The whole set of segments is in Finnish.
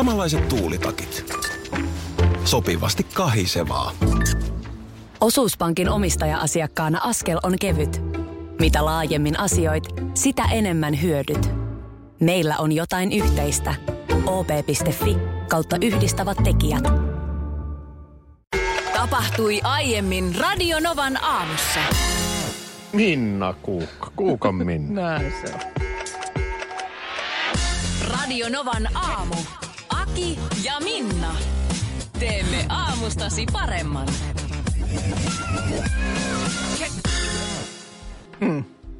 Samanlaiset tuulitakit. Sopivasti kahisevaa. Osuuspankin omistaja-asiakkaana askel on kevyt. Mitä laajemmin asioit, sitä enemmän hyödyt. Meillä on jotain yhteistä. op.fi kautta yhdistävät tekijät. Tapahtui aiemmin Radionovan aamussa. Minna Kuukka. Kuukan Minna. Näin se on. Radionovan aamu. Aki ja Minna. Teemme aamustasi paremman.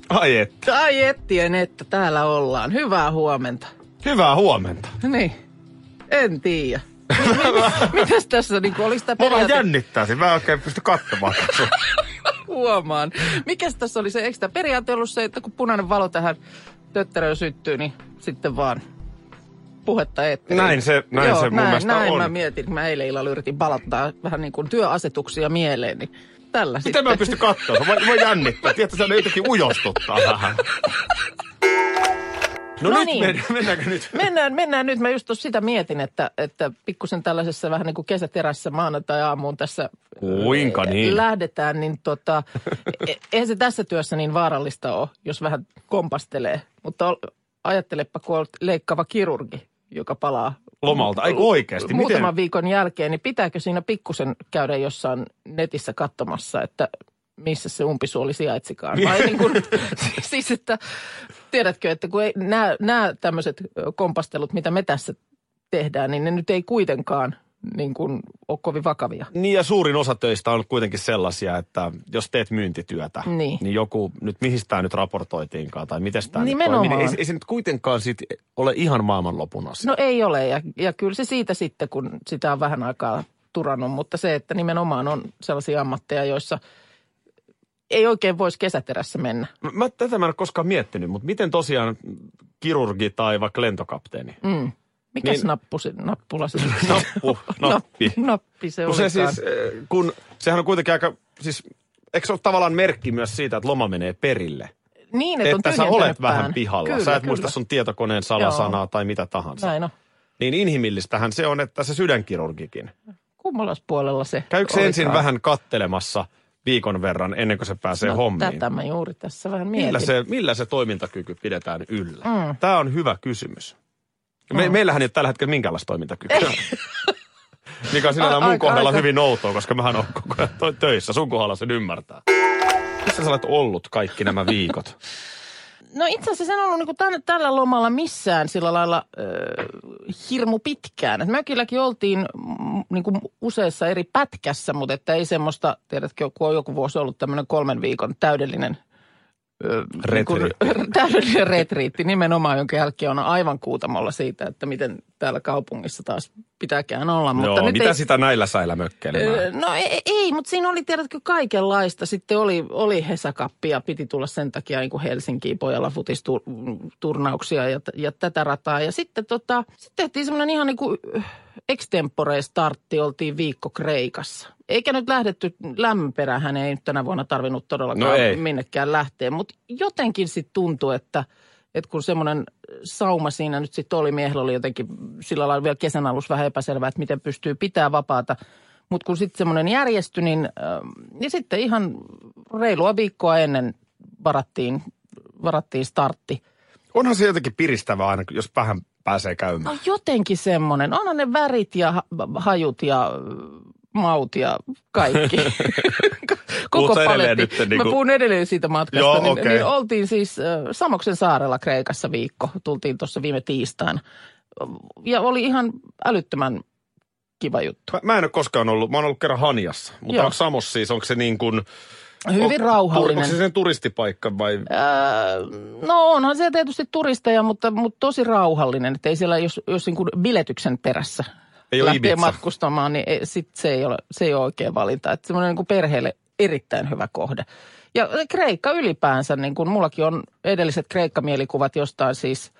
Ai et. Ai ettien, että täällä ollaan. Hyvää huomenta. Hyvää huomenta. Niin, en tiedä. Mitäs tässä, niin kuin, oliko tämä periaate... jännittää, mä en oikein pysty katsomaan. Huomaan. Mikäs tässä oli se, eikö tämä periaate ollut se, että kun punainen valo tähän tötteröön syttyy, niin sitten vaan puhetta eteen. Näin se- näin Joo, se mun näin, mielestä näin on. mä mietin, mä eilen illalla yritin palattaa vähän niin kuin työasetuksia mieleen, niin tällä Miten sitten. mä en pysty katsomaan? Mä, mä jännittää. Tiedätkö, se jotenkin ujostuttaa vähän. No, No nyt niin. men, mennäänkö nyt? Mennään, mennään nyt. Mä just sitä mietin, että, että pikkusen tällaisessa vähän niin kuin kesäterässä maanantai-aamuun tässä Kuinka eh, niin? lähdetään, niin tota, e- eihän se tässä työssä niin vaarallista ole, jos vähän kompastelee. Mutta ajattelepa, kun olet leikkaava kirurgi, joka palaa Lomalta. Ai oikeasti? muutaman Miten? viikon jälkeen, niin pitääkö siinä pikkusen käydä jossain netissä katsomassa, että missä se umpisuoli sijaitsikaan? Vai niin kuin, siis että tiedätkö, että kun ei, nämä, nämä tämmöiset kompastelut, mitä me tässä tehdään, niin ne nyt ei kuitenkaan niin kuin ole kovin vakavia. Niin ja suurin osa töistä on kuitenkin sellaisia, että jos teet myyntityötä, Niin. niin joku, nyt mihin tämä nyt raportoitiinkaan tai miten tämä nyt Nimenomaan. toimii, niin ei, ei se nyt kuitenkaan sit ole ihan maailmanlopun asia. No ei ole, ja, ja kyllä se siitä sitten, kun sitä on vähän aikaa turannut, mutta se, että nimenomaan on sellaisia ammatteja, joissa ei oikein voisi kesäterässä mennä. Mä, mä tätä mä en ole koskaan miettinyt, mutta miten tosiaan kirurgi tai vaikka lentokapteeni? Mm. Mikäs Niin- nappu, se, nappula se Nappu, nappi. nappi se Kun se olikaan. siis, eh, kun sehän on kuitenkin aika, siis eikö se ole tavallaan merkki myös siitä, että loma menee perille? Niin, että, on Että sä olet vähän pään. pihalla. Kyllä, sä et kyllä. muista sun tietokoneen salasanaa tai mitä tahansa. Näin on. Niin inhimillistähän se on, että se sydänkirurgikin. Kummallas puolella se Käykö se ensin vähän kattelemassa viikon verran ennen kuin se pääsee no, hommiin? Tätä mä juuri tässä vähän mietin. Millä se, millä se toimintakyky pidetään yllä? Mm. Tämä on hyvä kysymys. Me, Meillähän ei ole tällä hetkellä minkäänlaista toimintakykyä. Mikä on sinällään mun aika- kohdalla aika. hyvin outoa, koska mähän olen koko ajan töissä. Sun kohdalla sen ymmärtää. Missä sä olet ollut kaikki nämä viikot? No itse asiassa en ollut niin tämän, tällä lomalla missään sillä lailla äh, hirmu pitkään. Et mökilläkin oltiin mm, niin kuin useassa eri pätkässä, mutta että ei semmoista, tiedätkö, kun on joku vuosi ollut tämmöinen kolmen viikon täydellinen ö, niin Retriitti. täydellinen retriitti nimenomaan, jonka jälkeen on aivan kuutamolla siitä, että miten täällä kaupungissa taas pitääkään olla. Mutta Joo, nyt mitä ei, sitä näillä säillä mökkeilemään? No ei, ei mutta siinä oli tiedätkö kaikenlaista. Sitten oli, oli Hesakappi ja piti tulla sen takia niin kuin Helsinkiin pojalla futisturnauksia ja, ja tätä rataa. Ja sitten tota, sitten tehtiin semmoinen ihan niin kuin extempore startti, oltiin viikko Kreikassa. Eikä nyt lähdetty, lämmönperähän ei nyt tänä vuonna tarvinnut todellakaan No ei. minnekään lähteä. Mutta jotenkin sitten tuntui, että että kun semmoinen sauma siinä nyt sitten oli, miehellä oli jotenkin sillä lailla vielä kesän alussa vähän epäselvää, että miten pystyy pitää vapaata. Mutta kun sitten semmoinen järjestyi, niin, äh, niin sitten ihan reilua viikkoa ennen varattiin, varattiin startti. Onhan se jotenkin piristävää aina, jos vähän pääsee käymään. No jotenkin semmoinen. Onhan ne värit ja ha- hajut ja maut ja kaikki. Edelleen paletti. nyt niin Mä kuin- puhun edelleen siitä matkasta. Joo, niin, okei. niin oltiin siis äh, Samoksen saarella Kreikassa viikko. Tultiin tuossa viime tiistaina. Ja oli ihan älyttömän kiva juttu. Mä, mä en ole koskaan ollut, mä oon ollut kerran Hanjassa. Mutta Joo. onko Samos siis, onko se niin kuin... Hyvin onko- rauhallinen. Onko se sen turistipaikka vai... Öö, no onhan siellä tietysti turisteja, mutta, mutta tosi rauhallinen. Että ei siellä, jos, jos niin kuin biletyksen perässä Ei lähtee matkustamaan, niin ei, sit se, ei ole, se ei ole oikein valinta. Että semmoinen niin kuin perheelle erittäin hyvä kohde. Ja Kreikka ylipäänsä, niin kuin mullakin on edelliset Kreikka-mielikuvat jostain siis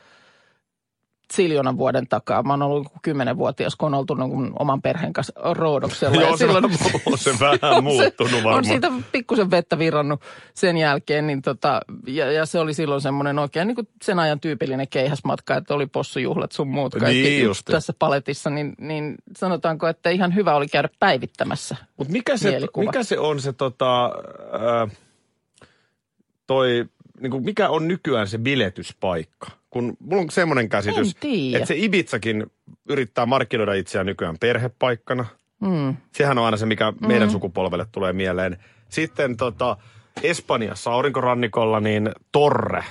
siljonan vuoden takaa. Mä oon ollut kymmenenvuotias, kun on oltu niin oman perheen kanssa roodoksella. Joo, se on- on se vähän muuttunut varmaan. On siitä pikkusen vettä virrannut sen jälkeen. Niin tota, ja, ja, se oli silloin semmoinen oikein niin kuin sen ajan tyypillinen keihäsmatka, että oli possujuhlat sun muut kaikki Niin justi. tässä paletissa. Niin, niin sanotaanko, että ihan hyvä oli käydä päivittämässä. Mutta mikä se, Mielikuva. mikä se on se tota, ää, toi, niin kuin mikä on nykyään se biletyspaikka? Kun mulla on semmoinen käsitys, että se Ibizakin yrittää markkinoida itseään nykyään perhepaikkana. Mm. Sehän on aina se, mikä meidän sukupolvelle tulee mieleen. Sitten tota, Espanjassa aurinkorannikolla niin Torre.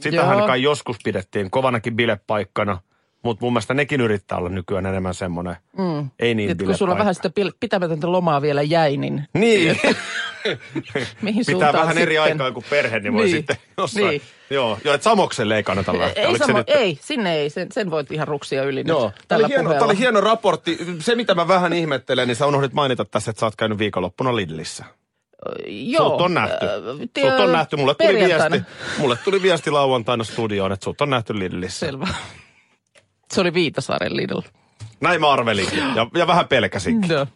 Sitähän Joo. kai joskus pidettiin kovanakin bilepaikkana, mutta mun mielestä nekin yrittää olla nykyään enemmän semmoinen, Mm. ei niin Et kun sulla on vähän sitä pitämätöntä lomaa vielä jäi, niin Niin. mihin Pitää vähän eri sitten? aikaa kuin perhe, niin voi Niin. sitten jossain. Niin. Joo, joo että Samokselle ei kannata lähteä. Ei, samo, nyt? ei, sinne ei. Sen, sen voit ihan ruksia yli Joo. nyt Tämä tällä oli, hieno, tämä oli hieno raportti. Se, mitä mä vähän ihmettelen, niin sä unohdit mainita tässä, että sä oot käynyt viikonloppuna Lidlissä. Joo. Sut on nähty. äh, Sut on nähty. Mulle tuli, viesti, mulle tuli viesti lauantaina studioon, että sut on nähty Lidlissä. Selvä. Se oli Viitasaaren Lidl. Näin mä arvelinkin. Ja, ja vähän pelkäsin. Joo.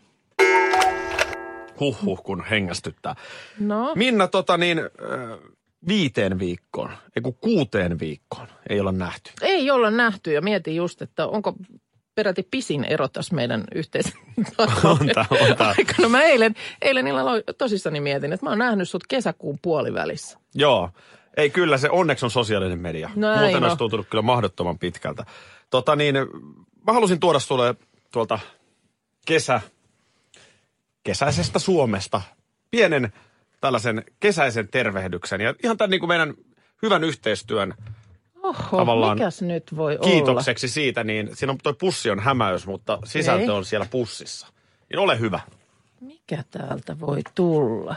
Huhhuh, kun hengästyttää. No, Minna, tota niin, äh, viiteen viikkoon, ei kun kuuteen viikkoon ei olla nähty. ei olla nähty ja mietin just, että onko peräti pisin ero tässä meidän yhteisen On tää, on tää. aikana. Mä eilen, eilen illalla tosissani mietin, että mä oon nähnyt sut kesäkuun puolivälissä. Joo. Ei kyllä, se onneksi on sosiaalinen media. Näin Muuten on. olisi tuntunut kyllä mahdottoman pitkältä. Tota niin, mä halusin tuoda sulle tuolta kesä, kesäisestä Suomesta pienen tällaisen kesäisen tervehdyksen. Ja ihan tämän niin kuin meidän hyvän yhteistyön Oho, Tavallaan mikäs nyt voi olla? kiitokseksi siitä, niin siinä on toi pussi on hämäys, mutta sisältö Okei. on siellä pussissa. Niin ole hyvä. Mikä täältä voi tulla?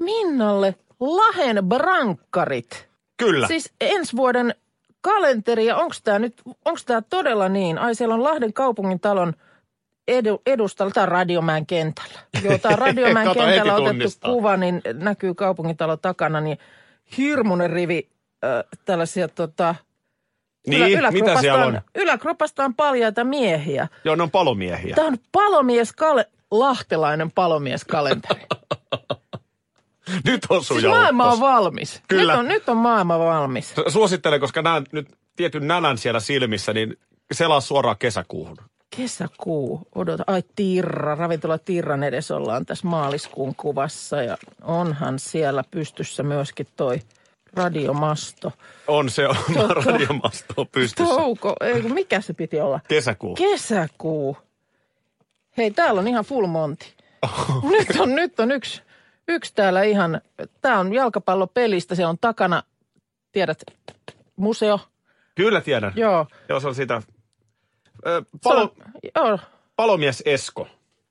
Minnalle Lahen brankkarit. Kyllä. Siis ensi vuoden kalenteri, ja onko tämä nyt, onko tämä todella niin? Ai siellä on Lahden kaupungin talon edu, edustalla, tämä on Radiomäen kentällä. Joo, tämä Radiomäen kentällä otettu tunnistaa. kuva, niin näkyy kaupungintalo takana, niin hirmuinen rivi äh, tällaisia tota, niin, mitä siellä on? Yläkropasta on paljaita miehiä. Joo, ne on palomiehiä. Tämä on palomies kale, lahtelainen palomieskalenteri. Nyt on sun Siis maailma on valmis. Kyllä. Nyt on, nyt on maailma valmis. Suosittelen, koska näen nyt tietyn nälän siellä silmissä, niin selaa suoraan kesäkuuhun. Kesäkuu, odota, ai Tirra, ravintola Tirran edessä ollaan tässä maaliskuun kuvassa ja onhan siellä pystyssä myöskin toi radiomasto. On se on Tota- radiomasto pystyssä. Touko, ei mikä se piti olla? Kesäkuu. Kesäkuu. Hei, täällä on ihan full monti. Nyt on, nyt on yksi, yksi täällä ihan, tää on jalkapallopelistä, se on takana, tiedät, museo. Kyllä tiedän. Joo. Joo, se on sitä. Ö, Palo, on, joo, palomies Esko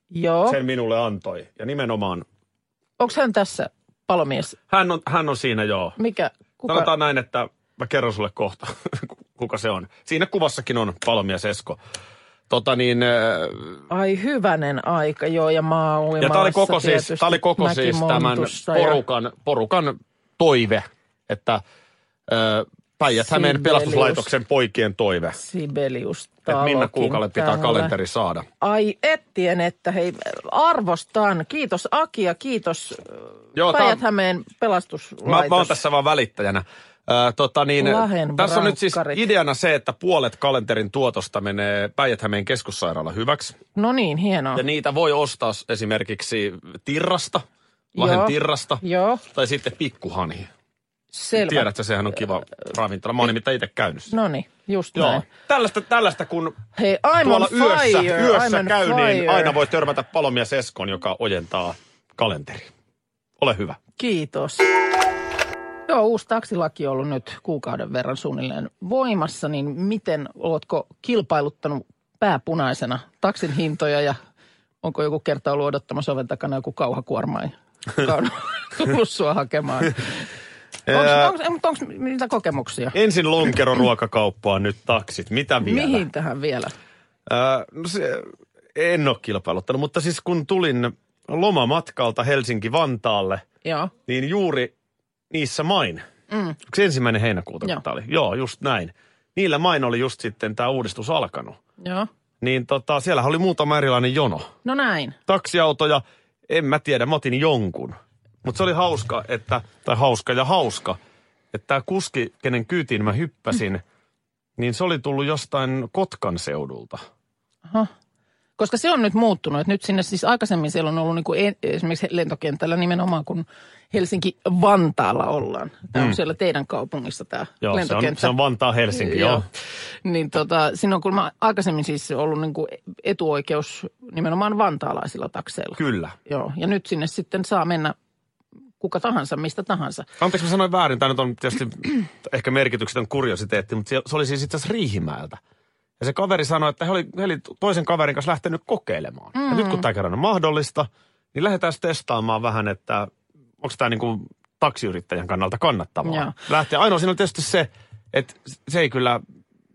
joo. sen minulle antoi. Ja nimenomaan, Onko hän tässä palomies? hän on, hän on siinä joo. Mikä? Kuka? Sanotaan näin, että mä kerron sulle kohta, kuka se on. Siinä kuvassakin on palomies Esko. Tota niin, Ai hyvänen aika, joo, ja maa ja tämä oli koko, siis, tää oli koko siis tämän porukan, porukan toive, että ö, Päijät-Hämeen Sibelius. pelastuslaitoksen poikien toive. Sibelius Että Minna Kuukalle pitää täällä. kalenteri saada. Ai ettien, että hei, arvostan. Kiitos Aki ja kiitos Joo, tää on- Päijät-Hämeen pelastuslaitos. Mä, mä oon tässä vaan välittäjänä. Ö, tota niin, Lahen tässä on nyt siis ideana se, että puolet kalenterin tuotosta menee Päijät-Hämeen keskussairaala hyväksi. No niin, hienoa. Ja niitä voi ostaa esimerkiksi Tirrasta, Lahden Joo. Tirrasta, Joo, tai sitten Pikkuhani. Selvä. Tiedätkö, sehän on kiva ravintola. Mä oon nimittäin itse käynyt. No niin, just Joo. näin. Tällaista, tällaista kun Hei, I'm tuolla on yössä, fire, yössä I'm käy, fire. niin aina voi törmätä palomies Eskoon, joka ojentaa kalenteri. Ole hyvä. Kiitos. Joo, uusi taksilaki on ollut nyt kuukauden verran suunnilleen voimassa, niin miten oletko kilpailuttanut pääpunaisena taksin hintoja ja onko joku kerta ollut odottamassa oven takana joku kauhakuorma, tullut sua hakemaan? Ää, Onko, mitä kokemuksia? Ensin lonkero ruokakauppaan, nyt taksit. Mitä vielä? Mihin tähän vielä? Ää, no se, en ole kilpailuttanut, mutta siis kun tulin lomamatkalta Helsinki-Vantaalle, Joo, niin juuri niissä main. Mm. Onko se ensimmäinen heinäkuuta, Joo. kun oli? Joo, just näin. niillä main oli just sitten tämä uudistus alkanut. Joo. Niin tota, siellä oli muutama erilainen jono. No näin. Taksiautoja, en mä tiedä, mä otin jonkun. Mutta se oli hauska, että, tai hauska ja hauska, että tämä kuski, kenen kyytiin mä hyppäsin, niin se oli tullut jostain Kotkan seudulta. Aha. Koska se on nyt muuttunut. Että nyt sinne siis aikaisemmin siellä on ollut niin kuin e- esimerkiksi lentokentällä nimenomaan, kun Helsinki-Vantaalla ollaan. Tämä on siellä teidän kaupungissa tämä Mm. Joo, se lentokenttä. on, se on Vantaa Helsinki, joo. Niin tota, siinä on kuulemma aikaisemmin siis ollut niin kuin etuoikeus nimenomaan vantaalaisilla takseilla. Kyllä. Joo, ja nyt sinne sitten saa mennä kuka tahansa, mistä tahansa. Anteeksi, mä sanoin väärin. Tämä nyt on tietysti ehkä merkityksetön kuriositeetti, mutta se, oli siis itse asiassa Riihimäeltä. Ja se kaveri sanoi, että he oli, he oli toisen kaverin kanssa lähtenyt kokeilemaan. Mm. Ja nyt kun tämä kerran on mahdollista, niin lähdetään testaamaan vähän, että onko tämä niinku taksiyrittäjän kannalta kannattavaa. Joo. Lähteä. Ainoa siinä on tietysti se, että se ei kyllä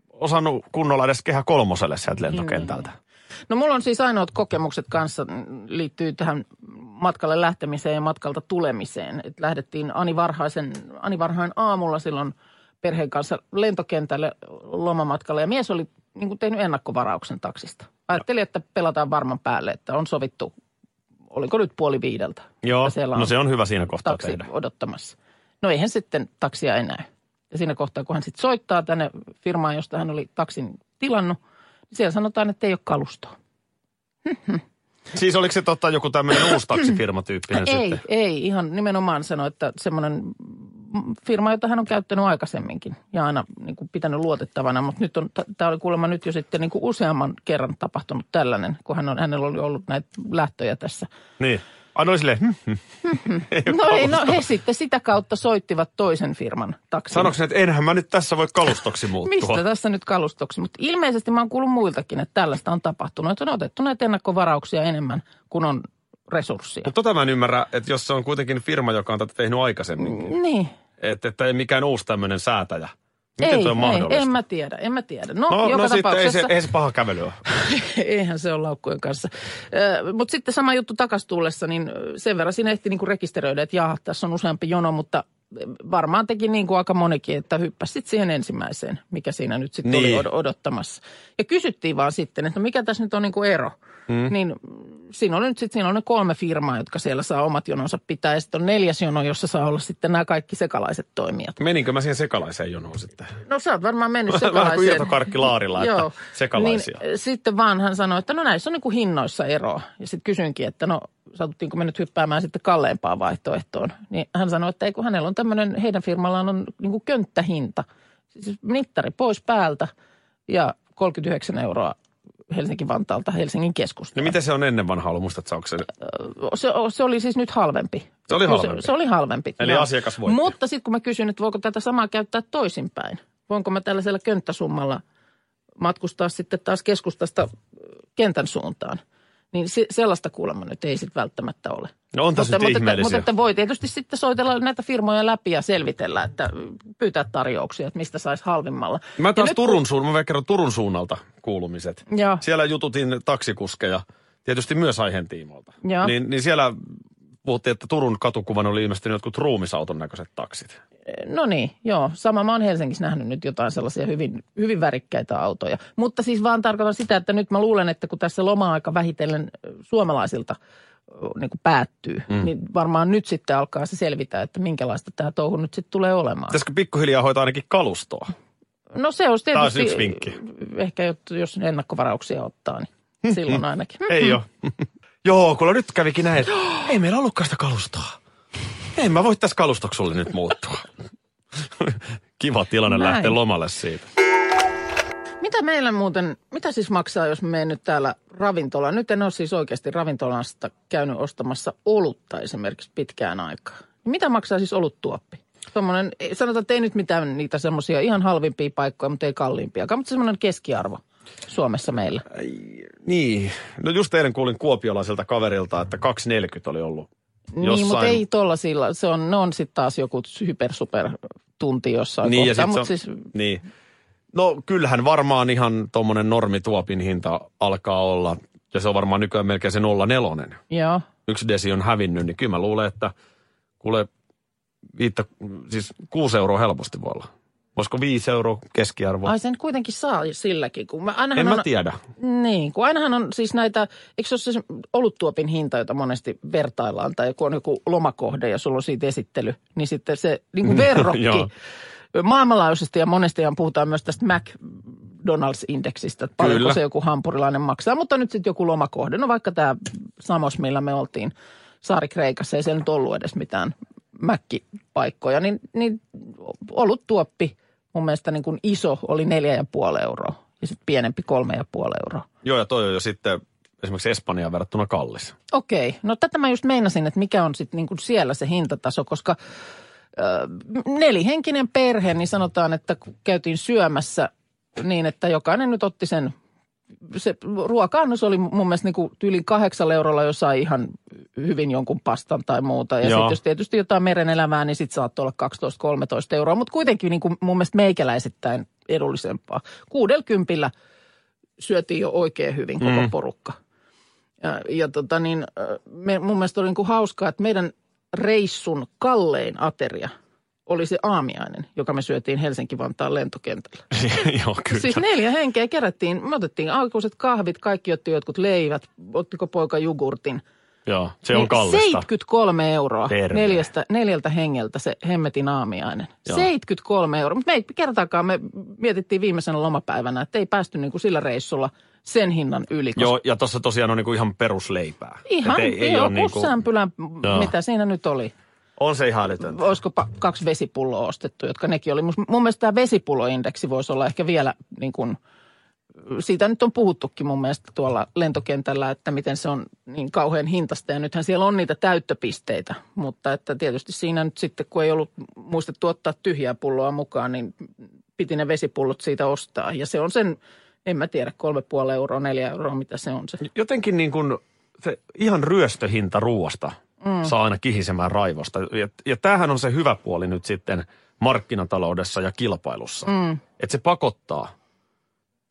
osannut kunnolla edes kehä kolmoselle sieltä lentokentältä. No mulla on siis ainoat kokemukset kanssa mm, liittyy tähän matkalle lähtemiseen ja matkalta tulemiseen. Et lähdettiin Ani, Varhaisen, Ani Varhain aamulla silloin perheen kanssa lentokentälle lomamatkalle ja mies oli niin kuin tehnyt ennakkovarauksen taksista. Ajattelin, että pelataan varman päälle, että on sovittu, oliko nyt puoli viideltä. Joo, siellä no se on hyvä siinä kohtaa taksi tehdä. odottamassa. No eihän sitten taksia enää. Ja siinä kohtaa, kun hän sitten soittaa tänne firmaan, josta hän oli taksin tilannut, niin siellä sanotaan, että ei ole kalustoa. Siis oliko se totta joku tämmöinen uusi taksifirma-tyyppinen ei, sitten? ei. Ihan nimenomaan sanoi, että semmoinen firma, jota hän on käyttänyt aikaisemminkin ja aina niin kuin pitänyt luotettavana, mutta nyt on, tämä oli kuulemma nyt jo sitten niin kuin useamman kerran tapahtunut tällainen, kun hän on, hänellä oli ollut näitä lähtöjä tässä. Niin. Hm. ei ole No ei, no he sitten sitä kautta soittivat toisen firman taksin. Sanoiko ne, että enhän mä nyt tässä voi kalustoksi muuttua? Mistä tässä nyt kalustoksi? Mutta ilmeisesti mä oon kuullut muiltakin, että tällaista on tapahtunut. Että on otettu näitä ennakkovarauksia enemmän kuin on resursseja. Mutta tota mä en ymmärrä, että jos se on kuitenkin firma, joka on tätä tehnyt aikaisemminkin, Niin. että, että ei mikään uusi tämmöinen säätäjä. Miten ei, se on mahdollista? ei, en mä tiedä, en mä tiedä. No, no, joka no sitten ei se, ei se paha kävely ole. eihän se ole laukkujen kanssa. Mutta sitten sama juttu takas tullessa, niin sen verran siinä ehti niinku rekisteröidä, että jaha, tässä on useampi jono, mutta varmaan teki niin kuin aika monikin, että hyppäsit siihen ensimmäiseen, mikä siinä nyt sitten Niin. oli od- odottamassa. Ja kysyttiin vaan sitten, että no mikä tässä nyt on niin kuin ero. Hmm. Niin siinä on nyt sitten siinä on ne kolme firmaa, jotka siellä saa omat jononsa pitää. Ja sitten on neljäs jono, jossa saa olla sitten nämä kaikki sekalaiset toimijat. Meninkö mä siihen sekalaiseen jonoon sitten? No sä oot varmaan mennyt Vähän kuin sekalaiseen. irtokarkki laarilla, että sekalaisia. Niin, sitten vaan hän sanoi, että no näissä on niin kuin hinnoissa eroa. Ja sitten kysyinkin, että no satuttiinko me nyt hyppäämään sitten kalleimpaan vaihtoehtoon. Niin hän sanoi, että ei kun hänellä on tämmöinen, heidän firmallaan on niin kuin könttähinta. Siis mittari pois päältä ja 39 euroa Helsinki-Vantaalta Helsingin keskustaan. No miten se on ennen vanha ollut? Muistatko, se... Se, se oli siis nyt halvempi. Se oli halvempi. Se, se oli halvempi. Eli joo. asiakas voitti. Mutta sitten kun mä kysyin, että voiko tätä samaa käyttää toisinpäin. Voinko mä tällaisella könttäsummalla matkustaa sitten taas keskustasta kentän suuntaan. Niin se, sellaista kuulemma nyt ei sitten välttämättä ole. No on tässä mutta, mutta, että, ihmeellisiä. mutta että voi tietysti sitten soitella näitä firmoja läpi ja selvitellä, että pyytää tarjouksia, että mistä saisi halvimmalla. Mä Ja taas nyt kun- Turun, suun, mä vielä kerron Turun suunnalta kuulumiset. Joo. Siellä jututin taksikuskeja, tietysti myös aiheen tiimoilta. Joo. Niin, niin siellä puhuttiin, että Turun katukuvan oli ilmestynyt jotkut ruumisauton näköiset taksit. No niin, joo. Sama mä oon Helsingissä nähnyt nyt jotain sellaisia hyvin, hyvin värikkäitä autoja. Mutta siis vaan tarkoitan sitä, että nyt mä luulen, että kun tässä loma-aika vähitellen ö, suomalaisilta ö, niin kuin päättyy, mm. niin varmaan nyt sitten alkaa se selvitä, että minkälaista tämä touhu nyt sitten tulee olemaan. Pitäisikö pikkuhiljaa hoitaa ainakin kalustoa? No se olisi Taas tietysti, yksi vinkki. ehkä jos ennakkovarauksia ottaa, niin silloin ainakin. Ei ole. Joo, kuule nyt kävikin näin, ei meillä ollutkaan sitä kalustoa. Ei mä voi tässä kalustoksi sulle nyt muuttua. Kiva tilanne Näin. lähteä lomalle siitä. Mitä meillä muuten, mitä siis maksaa, jos mä menen nyt täällä ravintolaan? Nyt en ole siis oikeasti ravintolasta käynyt ostamassa olutta esimerkiksi pitkään aikaa. Mitä maksaa siis oluttuoppi? Tuommoinen, sanotaan, että ei nyt mitään niitä semmoisia ihan halvimpia paikkoja, mutta ei kalliimpiakaan, mutta semmoinen keskiarvo Suomessa meillä. Niin, no just eilen kuulin kuopiolaiselta kaverilta, että 2,40 oli ollut Niin, mutta ei tollasilla. Se on, ne on sitten taas joku hyper-super tunti jossain Niin, kohtaa. Mutta siis, niin. No kyllähän varmaan ihan tuommoinen normituopin hinta alkaa olla, ja se on varmaan nykyään melkein se 04. joo. Yksi desi on hävinnyt, niin kyllä mä luulen, että kuule viittä, siis kuusi euroa helposti voi olla. Olisiko 5 euroa keskiarvo? Ai sen kuitenkin saa silläkin, kun mä ainahan en on, mä tiedä. Niin, kun ainahan on siis näitä, eikö se ole se oluttuopin hinta, jota monesti vertaillaan, tai kun on joku lomakohde ja sulla on siitä esittely, niin sitten se niin kuin verrokki Joo. maailmanlaajuisesti ja monestihan puhutaan myös tästä McDonald's-indeksistä, että paljonko Kyllä. se joku hampurilainen maksaa, mutta nyt sitten joku lomakohde, no vaikka tämä Samos, millä me oltiin Saari-Kreikassa, ei siellä nyt ollut edes mitään mäkkipaikkoja, niin, niin ollut tuoppi mun mielestä niin kuin iso oli neljä ja puoli euroa ja sitten pienempi kolme ja puoli euroa. Joo, ja toi on jo sitten esimerkiksi Espanjaan verrattuna kallis. Okei, no tätä mä just meinasin, että mikä on sitten niinku siellä se hintataso, koska ö, nelihenkinen perhe, niin sanotaan, että kun käytiin syömässä niin, että jokainen nyt otti sen, se ruoka-annos oli mun mielestä niinku yli kahdeksalla eurolla jo sai ihan hyvin jonkun pastan tai muuta. Ja sitten jos tietysti jotain merenelämää, niin sitten saattoi olla 12-13 euroa, mutta kuitenkin niinku mun mielestä meikäläisittäin edullisempaa. Kuudella kympillä syötiin jo oikein hyvin koko Mm. porukka. Ja, ja tota niin, me, mun mielestä oli niin kuin hauskaa, että meidän reissun kallein ateria oli se aamiainen, joka me syötiin Helsinki-Vantaan lentokentällä. Joo, kyllä. Siis neljä henkeä kerättiin. Me otettiin alkuiset kahvit, kaikki otti jotkut leivät, ottiko poika jogurtin. Joo, se on Niin kallista. 73 euroa Terve. neljästä, neljältä hengeltä se hemmetin aamiainen. Joo. 73 euroa. Mutta me ei kertaakaan, me mietittiin viimeisenä lomapäivänä, että ei päästy niin kuin sillä reissulla sen hinnan yli. koska Joo, ja tuossa tosiaan on niinku ihan perusleipää. Ihan, Et ei, ei oo joku sämpylän, Joo. mitä siinä nyt oli. On se ihan älytöntä. Olisiko pa- kaksi vesipulloa ostettu, jotka nekin oli. Mun mielestä tämä vesipulloindeksi voisi olla ehkä vielä niin kuin, siitä nyt on puhuttukin mun mielestä tuolla lentokentällä, että miten se on niin kauhean hintasta. Ja nythän siellä on niitä täyttöpisteitä, mutta että tietysti siinä nyt sitten, kun ei ollut muistettu ottaa tyhjää pulloa mukaan, niin piti ne vesipullot siitä ostaa. Ja se on sen, en mä tiedä, kolme puoli euroa, neljä euroa, mitä se on se. Jotenkin niin kuin se ihan ryöstöhinta ruoasta mm. saa aina kihisemään raivosta. Ja, ja tämähän on se hyvä puoli nyt sitten markkinataloudessa ja kilpailussa. Mm. Että se pakottaa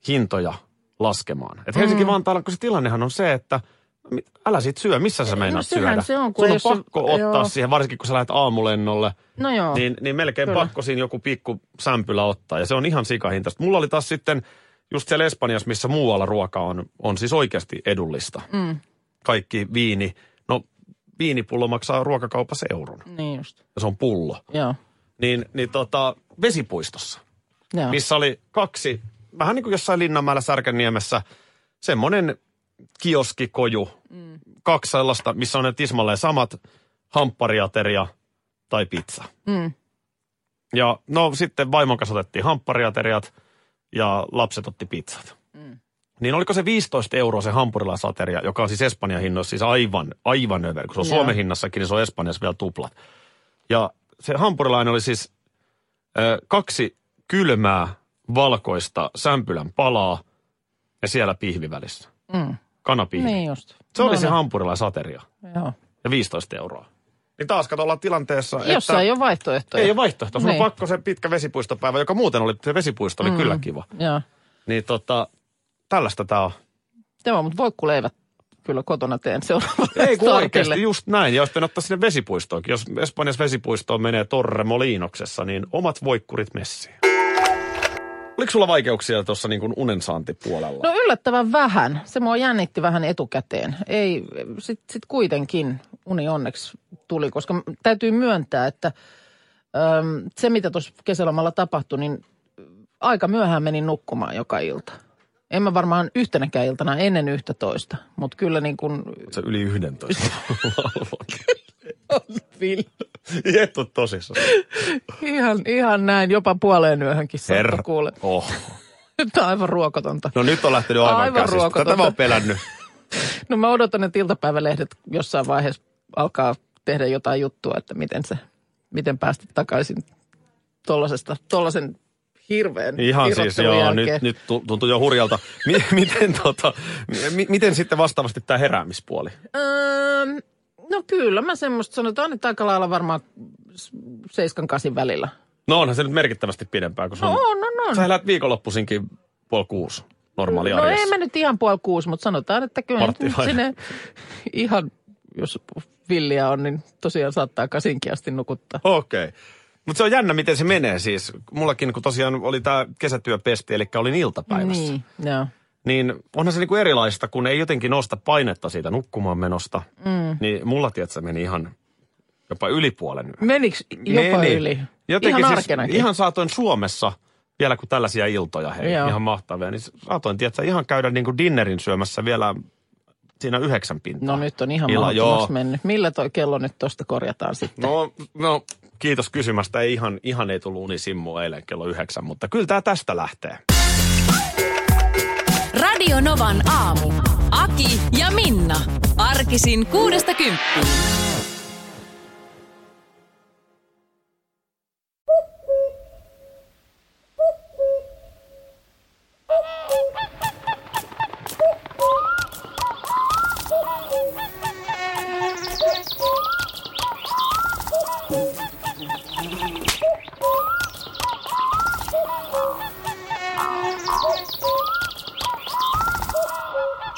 hintoja laskemaan. Et Helsinki-Vantaalla, kun se tilannehan on se, että älä sit syö, missä sä meinaat sehän syödä. se on, kun Sun on se- pakko ottaa joo. siihen, varsinkin kun sä lähdet aamulennolle, No joo. niin, niin melkein Kyllä. pakko siinä joku pikku sämpylä ottaa. Ja se on ihan sikahintaista. Mulla oli taas sitten just siellä Espanjassa, missä muualla ruoka on, on siis oikeasti edullista. Mm. Kaikki viini. Viinipullo maksaa ruokakaupassa euron. Niin just. Ja se on pullo. Joo. Niin, niin tota, vesipuistossa, Joo. missä oli kaksi, vähän niin kuin jossain Linnanmäellä Särkänniemessä, semmoinen kioskikoju. Mm. Kaksi sellaista, missä on ne tismalleen samat hamppariateria tai pizza. Mm. Ja no sitten vaimon kanssa otettiin hamppariateriat ja lapset otti pizzat. Niin oliko se 15 euroa se hampurilaisateria, joka on siis Espanjan hinnoissa siis aivan, aivan över. Kun se on Joo. Suomen hinnassakin, niin se on Espanjassa vielä tuplat. Ja se hampurilainen oli siis ö, kaksi kylmää valkoista sämpylän palaa ja siellä pihvi välissä. Mm. Kanapihvi. Niin just. Se oli No se niin. hampurilaisateria Joo. ja 15 euroa. Niin taas kato ollaan tilanteessa, Jossa että... ei ole vaihtoehtoja. Ei ole vaihtoehto. Sulla Niin. on pakko se pitkä vesipuistopäivä, joka muuten oli, se vesipuisto oli mm. kyllä kiva. Joo. Niin tota, tällaista tää on. Tämä, mutta voikkuleivät kyllä kotona teen seuraavalle Ei kun oikeasti just näin. Ja olisi pitänyt ottaa sinne vesipuistoonkin. Jos Espanjassa vesipuistoon menee Torre Molinoksessa, niin omat voikkurit messiin. Oliko sulla vaikeuksia tuossa niin kuin unensaantipuolella? No yllättävän vähän. Se mua jännitti vähän etukäteen. Ei, sit, sit kuitenkin uni onneksi tuli, koska täytyy myöntää, että äm, se mitä tuossa kesälomalla tapahtui, niin aika myöhään menin nukkumaan joka ilta. En mä varmaan yhtenäkään iltana ennen yhtä toista, mutta kyllä niin kuin Se yli 11 Jettu tosissaan. ihan, ihan näin, jopa puoleen yöhönkin Herra. kuule. Oh. Nyt on aivan ruokotonta. No nyt on lähtenyt aivan, Aivan käsistä. ruokotonta. Tätä mä oon pelännyt. No mä odotan, että iltapäivälehdet jossain vaiheessa alkaa tehdä jotain juttua, että miten se, miten päästä takaisin tollasesta, tollasen hirveän Ihan siis, joo, jälkeen. nyt, nyt tu- tuntuu jo hurjalta. Mi- miten, tota, mi- miten sitten vastaavasti tämä heräämispuoli? Öö, no kyllä, mä semmoista sanotaan, että aika lailla varmaan s- seiskan kasin välillä. No onhan se nyt merkittävästi pidempään, kun se No on... on, on. Sä elät viikonloppuisinkin puoli kuusi normaali No ei mä nyt ihan puoli kuusi, mutta sanotaan, että kyllä nyt sinne ihan, jos villiä on, niin tosiaan saattaa kasinkin asti nukuttaa. Okei. Okay. Mutta se on jännä, miten se menee siis. Mullakin, kun tosiaan oli tämä kesätyöpesti, eli olin iltapäivässä. Niin, joo. Niin onhan se niinku erilaista, kun ei jotenkin nosta painetta siitä nukkumaan menosta. Mm. Niin mulla, tiedätkö, meni ihan jopa ylipuolen. Menikö jopa Meni. yli? Jotenkin ihan siis, ihan saatoin Suomessa, vielä kun tällaisia iltoja, hei, Joo. ihan mahtavia, niin saatoin, tiedätkö, ihan käydä niinku dinnerin syömässä vielä siinä yhdeksän pintaa. No nyt on ihan Illa- mennyt. Millä toi kello nyt tuosta korjataan sitten? No, no, kiitos kysymästä. Ei ihan, ihan ei tullut unisimmu eilen kello yhdeksän, mutta kyllä tämä tästä lähtee. Radio Novan aamu. Aki ja Minna. Arkisin kuudesta kymppiin.